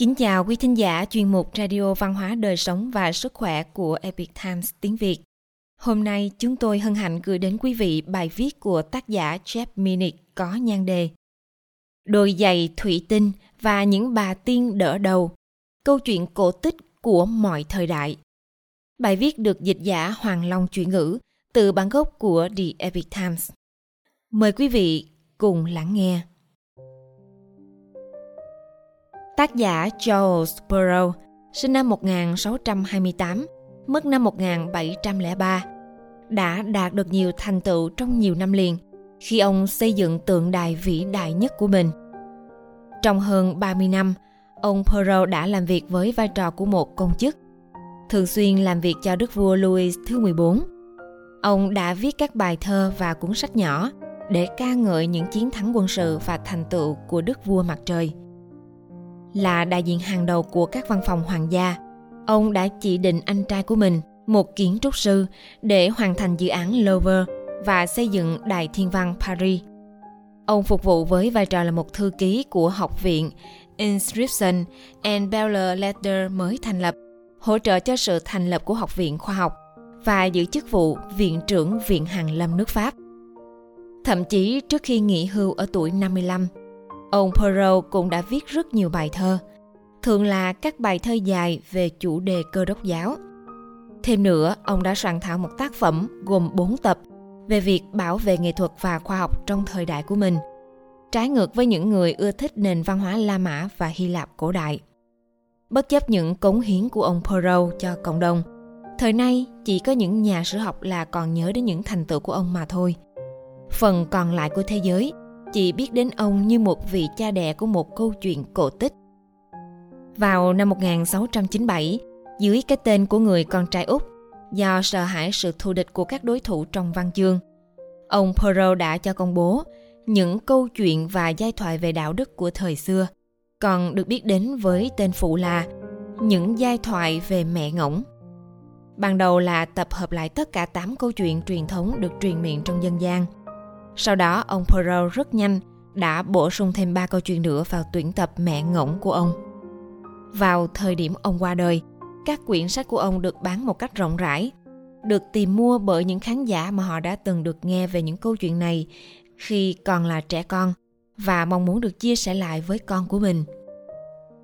Kính chào quý thính giả, chuyên mục Radio Văn hóa Đời Sống và Sức Khỏe của Epic Times tiếng Việt. Hôm nay, chúng tôi hân hạnh gửi đến quý vị bài viết của tác giả Jeff Minnick có nhan đề Đôi giày thủy tinh và những bà tiên đỡ đầu. Câu chuyện cổ tích của mọi thời đại. Bài viết được dịch giả Hoàng Long chuyển ngữ từ bản gốc của The Epic Times. Mời quý vị cùng lắng nghe. Tác giả Charles Burrow, sinh năm 1628, mất năm 1703, đã đạt được nhiều thành tựu trong nhiều năm liền khi ông xây dựng tượng đài vĩ đại nhất của mình. Trong hơn 30 năm, ông Burrow đã làm việc với vai trò của một công chức, thường xuyên làm việc cho đức vua Louis thứ 14. Ông đã viết các bài thơ và cuốn sách nhỏ để ca ngợi những chiến thắng quân sự và thành tựu của đức vua mặt trời – là đại diện hàng đầu của các văn phòng hoàng gia, ông đã chỉ định anh trai của mình, một kiến trúc sư, để hoàn thành dự án Louvre và xây dựng Đài Thiên văn Paris. Ông phục vụ với vai trò là một thư ký của học viện Inscription and Belles Letter mới thành lập, hỗ trợ cho sự thành lập của Học viện Khoa học và giữ chức vụ Viện trưởng Viện Hàn Lâm nước Pháp. Thậm chí trước khi nghỉ hưu ở tuổi 55, Ông Perrault cũng đã viết rất nhiều bài thơ, thường là các bài thơ dài về chủ đề cơ đốc giáo. Thêm nữa, ông đã soạn thảo một tác phẩm gồm 4 tập về việc bảo vệ nghệ thuật và khoa học trong thời đại của mình, trái ngược với những người ưa thích nền văn hóa La Mã và Hy Lạp cổ đại. Bất chấp những cống hiến của ông Perrault cho cộng đồng, thời nay chỉ có những nhà sử học là còn nhớ đến những thành tựu của ông mà thôi. Phần còn lại của thế giới chỉ biết đến ông như một vị cha đẻ của một câu chuyện cổ tích. Vào năm 1697, dưới cái tên của người con trai Úc, do sợ hãi sự thù địch của các đối thủ trong văn chương, ông Perrault đã cho công bố những câu chuyện và giai thoại về đạo đức của thời xưa, còn được biết đến với tên phụ là những giai thoại về mẹ ngỗng. Ban đầu là tập hợp lại tất cả 8 câu chuyện truyền thống được truyền miệng trong dân gian – sau đó, ông Perrault rất nhanh đã bổ sung thêm ba câu chuyện nữa vào tuyển tập Mẹ Ngỗng của ông. Vào thời điểm ông qua đời, các quyển sách của ông được bán một cách rộng rãi, được tìm mua bởi những khán giả mà họ đã từng được nghe về những câu chuyện này khi còn là trẻ con và mong muốn được chia sẻ lại với con của mình.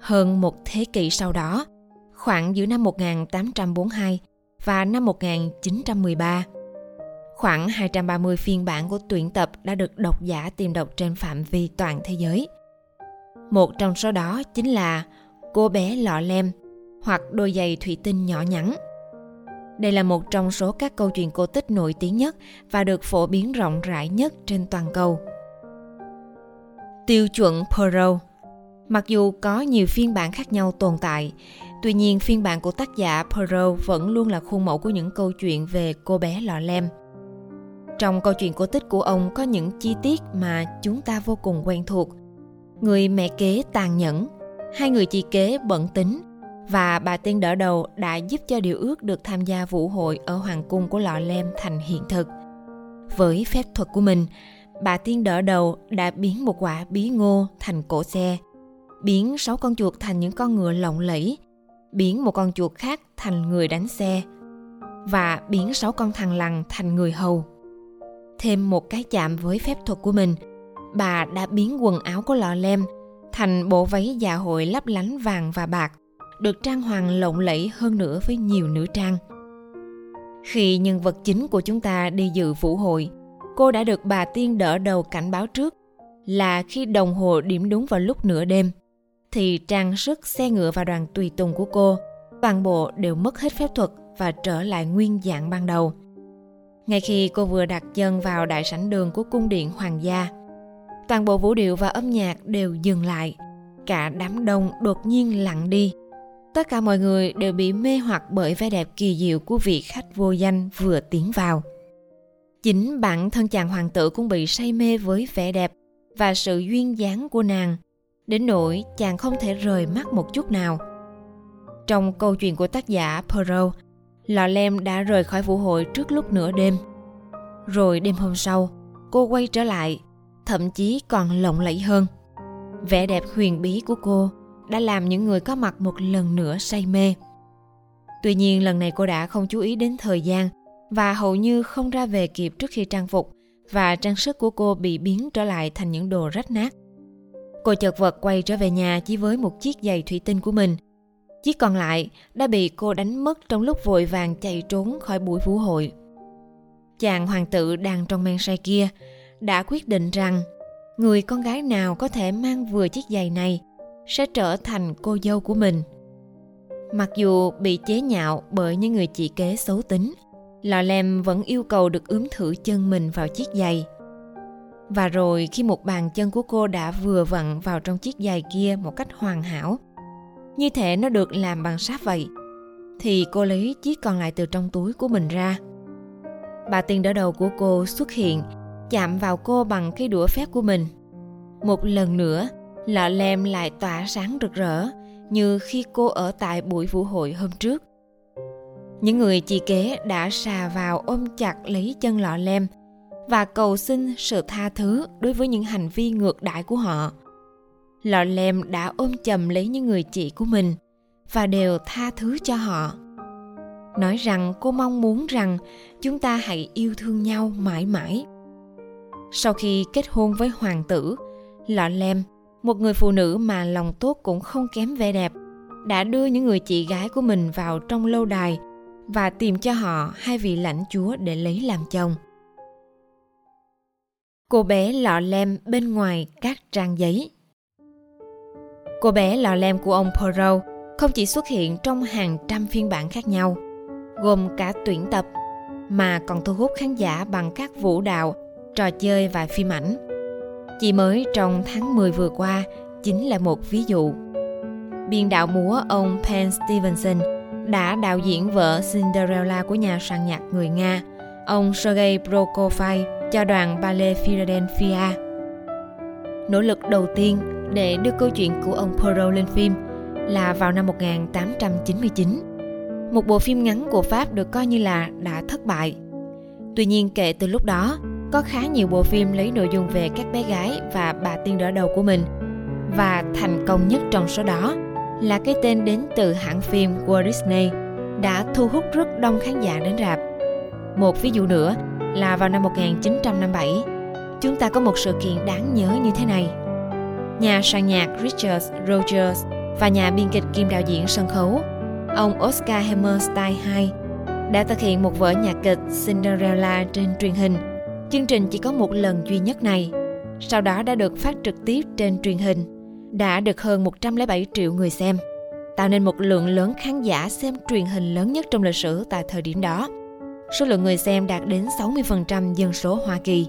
Hơn một thế kỷ sau đó, khoảng giữa năm 1842 và năm 1913, Khoảng 230 phiên bản của tuyển tập đã được độc giả tìm đọc trên phạm vi toàn thế giới. Một trong số đó chính là Cô bé lọ lem hoặc đôi giày thủy tinh nhỏ nhắn. Đây là một trong số các câu chuyện cổ tích nổi tiếng nhất và được phổ biến rộng rãi nhất trên toàn cầu. Tiêu chuẩn Perrault Mặc dù có nhiều phiên bản khác nhau tồn tại, tuy nhiên phiên bản của tác giả Perrault vẫn luôn là khuôn mẫu của những câu chuyện về cô bé lọ lem – trong câu chuyện cổ tích của ông có những chi tiết mà chúng ta vô cùng quen thuộc. Người mẹ kế tàn nhẫn, hai người chị kế bận tính và bà tiên đỡ đầu đã giúp cho điều ước được tham gia vũ hội ở hoàng cung của lọ lem thành hiện thực. Với phép thuật của mình, bà tiên đỡ đầu đã biến một quả bí ngô thành cổ xe, biến sáu con chuột thành những con ngựa lộng lẫy, biến một con chuột khác thành người đánh xe và biến sáu con thằn lằn thành người hầu thêm một cái chạm với phép thuật của mình. Bà đã biến quần áo của lọ lem thành bộ váy dạ hội lấp lánh vàng và bạc, được trang hoàng lộng lẫy hơn nữa với nhiều nữ trang. Khi nhân vật chính của chúng ta đi dự vũ hội, cô đã được bà tiên đỡ đầu cảnh báo trước là khi đồng hồ điểm đúng vào lúc nửa đêm, thì trang sức, xe ngựa và đoàn tùy tùng của cô toàn bộ đều mất hết phép thuật và trở lại nguyên dạng ban đầu ngay khi cô vừa đặt chân vào đại sảnh đường của cung điện hoàng gia. Toàn bộ vũ điệu và âm nhạc đều dừng lại, cả đám đông đột nhiên lặng đi. Tất cả mọi người đều bị mê hoặc bởi vẻ đẹp kỳ diệu của vị khách vô danh vừa tiến vào. Chính bản thân chàng hoàng tử cũng bị say mê với vẻ đẹp và sự duyên dáng của nàng, đến nỗi chàng không thể rời mắt một chút nào. Trong câu chuyện của tác giả Perrault, lọ lem đã rời khỏi vũ hội trước lúc nửa đêm. Rồi đêm hôm sau, cô quay trở lại, thậm chí còn lộng lẫy hơn. Vẻ đẹp huyền bí của cô đã làm những người có mặt một lần nữa say mê. Tuy nhiên lần này cô đã không chú ý đến thời gian và hầu như không ra về kịp trước khi trang phục và trang sức của cô bị biến trở lại thành những đồ rách nát. Cô chợt vật quay trở về nhà chỉ với một chiếc giày thủy tinh của mình. Chiếc còn lại đã bị cô đánh mất trong lúc vội vàng chạy trốn khỏi buổi vũ hội. Chàng hoàng tử đang trong men say kia đã quyết định rằng người con gái nào có thể mang vừa chiếc giày này sẽ trở thành cô dâu của mình. Mặc dù bị chế nhạo bởi những người chị kế xấu tính, lò lem vẫn yêu cầu được ướm thử chân mình vào chiếc giày. Và rồi khi một bàn chân của cô đã vừa vặn vào trong chiếc giày kia một cách hoàn hảo, như thể nó được làm bằng sáp vậy, thì cô lấy chiếc còn lại từ trong túi của mình ra. Bà tiên đỡ đầu của cô xuất hiện, chạm vào cô bằng cái đũa phép của mình. Một lần nữa, lọ lem lại tỏa sáng rực rỡ như khi cô ở tại buổi vũ hội hôm trước. Những người chị kế đã xà vào ôm chặt lấy chân lọ lem và cầu xin sự tha thứ đối với những hành vi ngược đãi của họ. Lọ lem đã ôm chầm lấy những người chị của mình và đều tha thứ cho họ. Nói rằng cô mong muốn rằng chúng ta hãy yêu thương nhau mãi mãi. Sau khi kết hôn với hoàng tử, Lọ lem một người phụ nữ mà lòng tốt cũng không kém vẻ đẹp đã đưa những người chị gái của mình vào trong lâu đài và tìm cho họ hai vị lãnh chúa để lấy làm chồng cô bé lọ lem bên ngoài các trang giấy cô bé lò lem của ông Poirot không chỉ xuất hiện trong hàng trăm phiên bản khác nhau gồm cả tuyển tập mà còn thu hút khán giả bằng các vũ đạo trò chơi và phim ảnh chỉ mới trong tháng 10 vừa qua chính là một ví dụ. Biên đạo múa ông Penn Stevenson đã đạo diễn vở Cinderella của nhà soạn nhạc người Nga, ông Sergei Prokofiev cho đoàn ballet Philadelphia. Nỗ lực đầu tiên để đưa câu chuyện của ông Poirot lên phim là vào năm 1899. Một bộ phim ngắn của Pháp được coi như là đã thất bại. Tuy nhiên kể từ lúc đó, có khá nhiều bộ phim lấy nội dung về các bé gái và bà tiên đỡ đầu của mình và thành công nhất trong số đó là cái tên đến từ hãng phim Walt Disney đã thu hút rất đông khán giả đến rạp. Một ví dụ nữa là vào năm 1957, chúng ta có một sự kiện đáng nhớ như thế này. Nhà soạn nhạc Richard Rogers và nhà biên kịch kim đạo diễn sân khấu, ông Oscar Hammerstein II đã thực hiện một vở nhạc kịch Cinderella trên truyền hình Chương trình chỉ có một lần duy nhất này, sau đó đã được phát trực tiếp trên truyền hình, đã được hơn 107 triệu người xem, tạo nên một lượng lớn khán giả xem truyền hình lớn nhất trong lịch sử tại thời điểm đó. Số lượng người xem đạt đến 60% dân số Hoa Kỳ.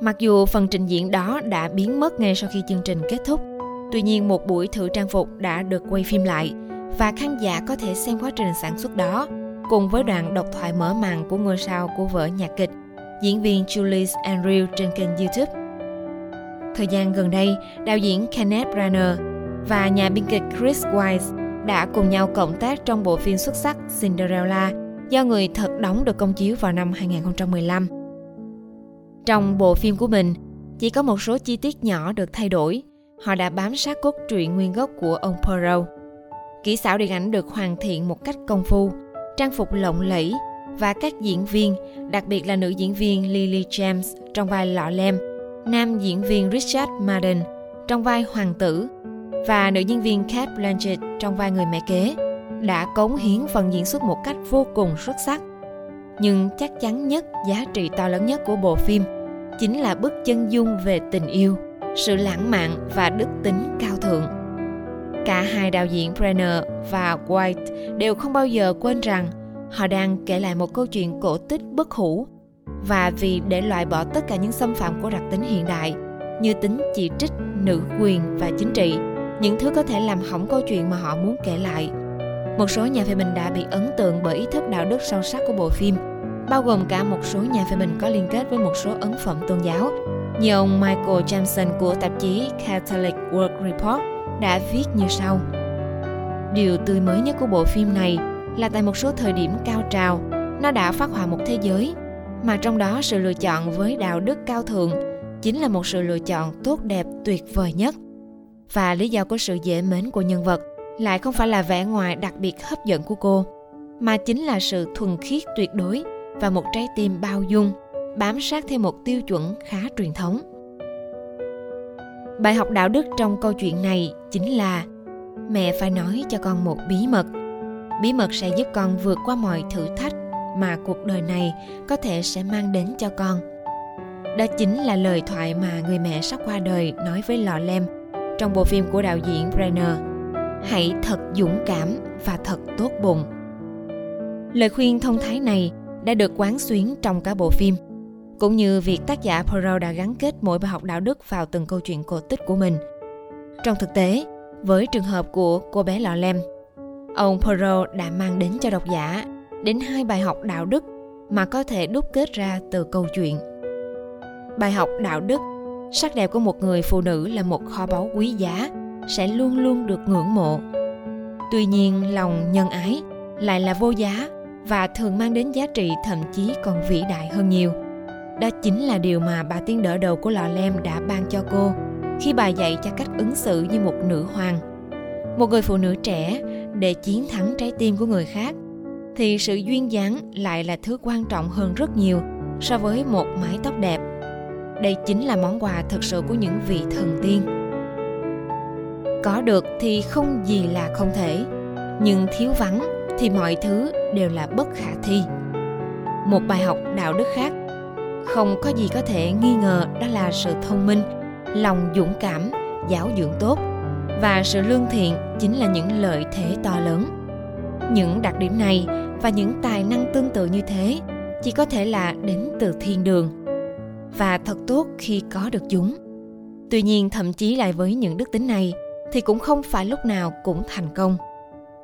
Mặc dù phần trình diễn đó đã biến mất ngay sau khi chương trình kết thúc, tuy nhiên một buổi thử trang phục đã được quay phim lại và khán giả có thể xem quá trình sản xuất đó cùng với đoạn độc thoại mở màn của ngôi sao của vở nhạc kịch diễn viên Julie Andrew trên kênh YouTube. Thời gian gần đây, đạo diễn Kenneth Branagh và nhà biên kịch Chris Wise đã cùng nhau cộng tác trong bộ phim xuất sắc Cinderella do người thật đóng được công chiếu vào năm 2015. Trong bộ phim của mình, chỉ có một số chi tiết nhỏ được thay đổi. Họ đã bám sát cốt truyện nguyên gốc của ông Poirot. Kỹ xảo điện ảnh được hoàn thiện một cách công phu, trang phục lộng lẫy và các diễn viên, đặc biệt là nữ diễn viên Lily James trong vai Lọ Lem, nam diễn viên Richard Madden trong vai Hoàng tử và nữ diễn viên Kate Blanchett trong vai người mẹ kế đã cống hiến phần diễn xuất một cách vô cùng xuất sắc. Nhưng chắc chắn nhất giá trị to lớn nhất của bộ phim chính là bức chân dung về tình yêu, sự lãng mạn và đức tính cao thượng. Cả hai đạo diễn Brenner và White đều không bao giờ quên rằng họ đang kể lại một câu chuyện cổ tích bất hủ. Và vì để loại bỏ tất cả những xâm phạm của đặc tính hiện đại như tính chỉ trích nữ quyền và chính trị những thứ có thể làm hỏng câu chuyện mà họ muốn kể lại. Một số nhà phê bình đã bị ấn tượng bởi ý thức đạo đức sâu sắc của bộ phim bao gồm cả một số nhà phê bình có liên kết với một số ấn phẩm tôn giáo. Như ông Michael Jameson của tạp chí Catholic World Report đã viết như sau. Điều tươi mới nhất của bộ phim này là tại một số thời điểm cao trào, nó đã phát họa một thế giới, mà trong đó sự lựa chọn với đạo đức cao thượng chính là một sự lựa chọn tốt đẹp tuyệt vời nhất. Và lý do của sự dễ mến của nhân vật lại không phải là vẻ ngoài đặc biệt hấp dẫn của cô, mà chính là sự thuần khiết tuyệt đối và một trái tim bao dung, bám sát theo một tiêu chuẩn khá truyền thống bài học đạo đức trong câu chuyện này chính là mẹ phải nói cho con một bí mật bí mật sẽ giúp con vượt qua mọi thử thách mà cuộc đời này có thể sẽ mang đến cho con đó chính là lời thoại mà người mẹ sắp qua đời nói với lọ lem trong bộ phim của đạo diễn Brenner. Hãy thật dũng cảm và thật tốt bụng. Lời khuyên thông thái này đã được quán xuyến trong cả bộ phim, cũng như việc tác giả Poirot đã gắn kết mỗi bài học đạo đức vào từng câu chuyện cổ tích của mình. Trong thực tế, với trường hợp của cô bé lọ lem, ông Poirot đã mang đến cho độc giả đến hai bài học đạo đức mà có thể đúc kết ra từ câu chuyện. Bài học đạo đức sắc đẹp của một người phụ nữ là một kho báu quý giá sẽ luôn luôn được ngưỡng mộ tuy nhiên lòng nhân ái lại là vô giá và thường mang đến giá trị thậm chí còn vĩ đại hơn nhiều. Đó chính là điều mà bà tiên đỡ đầu của lò lem đã ban cho cô khi bà dạy cho cách ứng xử như một nữ hoàng. Một người phụ nữ trẻ, để chiến thắng trái tim của người khác, thì sự duyên dáng lại là thứ quan trọng hơn rất nhiều so với một mái tóc đẹp. Đây chính là món quà thực sự của những vị thần tiên. Có được thì không gì là không thể, nhưng thiếu vắng thì mọi thứ đều là bất khả thi. Một bài học đạo đức khác, không có gì có thể nghi ngờ đó là sự thông minh, lòng dũng cảm, giáo dưỡng tốt. Và sự lương thiện chính là những lợi thế to lớn. Những đặc điểm này và những tài năng tương tự như thế chỉ có thể là đến từ thiên đường và thật tốt khi có được chúng. Tuy nhiên, thậm chí lại với những đức tính này thì cũng không phải lúc nào cũng thành công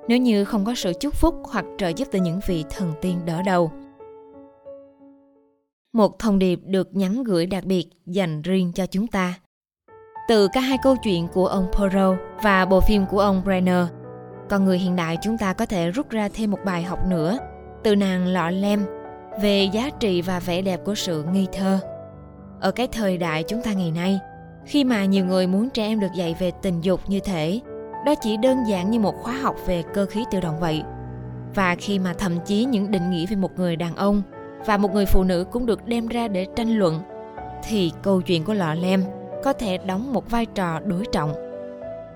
nếu như không có sự chúc phúc hoặc trợ giúp từ những vị thần tiên đỡ đầu. Một thông điệp được nhắn gửi đặc biệt dành riêng cho chúng ta. Từ cả hai câu chuyện của ông Poirot và bộ phim của ông Brenner, con người hiện đại chúng ta có thể rút ra thêm một bài học nữa từ nàng lọ lem về giá trị và vẻ đẹp của sự nghi thơ. Ở cái thời đại chúng ta ngày nay, khi mà nhiều người muốn trẻ em được dạy về tình dục như thể đó chỉ đơn giản như một khóa học về cơ khí tự động vậy. Và khi mà thậm chí những định nghĩa về một người đàn ông và một người phụ nữ cũng được đem ra để tranh luận, thì câu chuyện của lọ lem có thể đóng một vai trò đối trọng.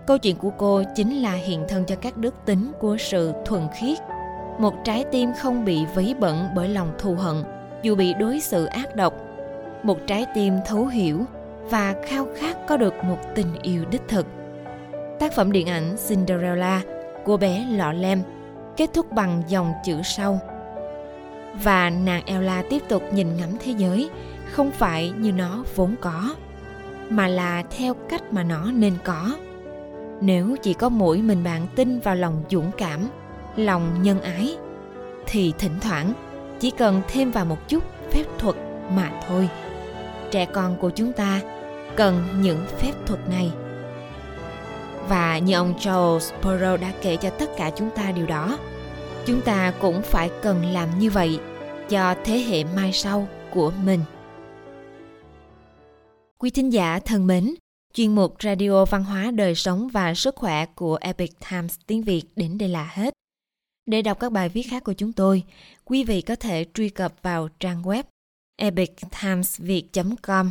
Câu chuyện của cô chính là hiện thân cho các đức tính của sự thuần khiết. Một trái tim không bị vấy bẩn bởi lòng thù hận, dù bị đối xử ác độc. Một trái tim thấu hiểu và khao khát có được một tình yêu đích thực. Tác phẩm điện ảnh Cinderella, cô bé lọ lem, kết thúc bằng dòng chữ sau. Và nàng Ella tiếp tục nhìn ngắm thế giới, không phải như nó vốn có, mà là theo cách mà nó nên có. Nếu chỉ có mỗi mình bạn tin vào lòng dũng cảm, lòng nhân ái, thì thỉnh thoảng chỉ cần thêm vào một chút phép thuật mà thôi trẻ con của chúng ta cần những phép thuật này và như ông Charles Perrault đã kể cho tất cả chúng ta điều đó, chúng ta cũng phải cần làm như vậy cho thế hệ mai sau của mình quý thính giả thân mến, chuyên mục radio văn hóa đời sống và sức khỏe của Epic Times tiếng Việt đến đây là hết để đọc các bài viết khác của chúng tôi, quý vị có thể truy cập vào trang web epictimesviet.com.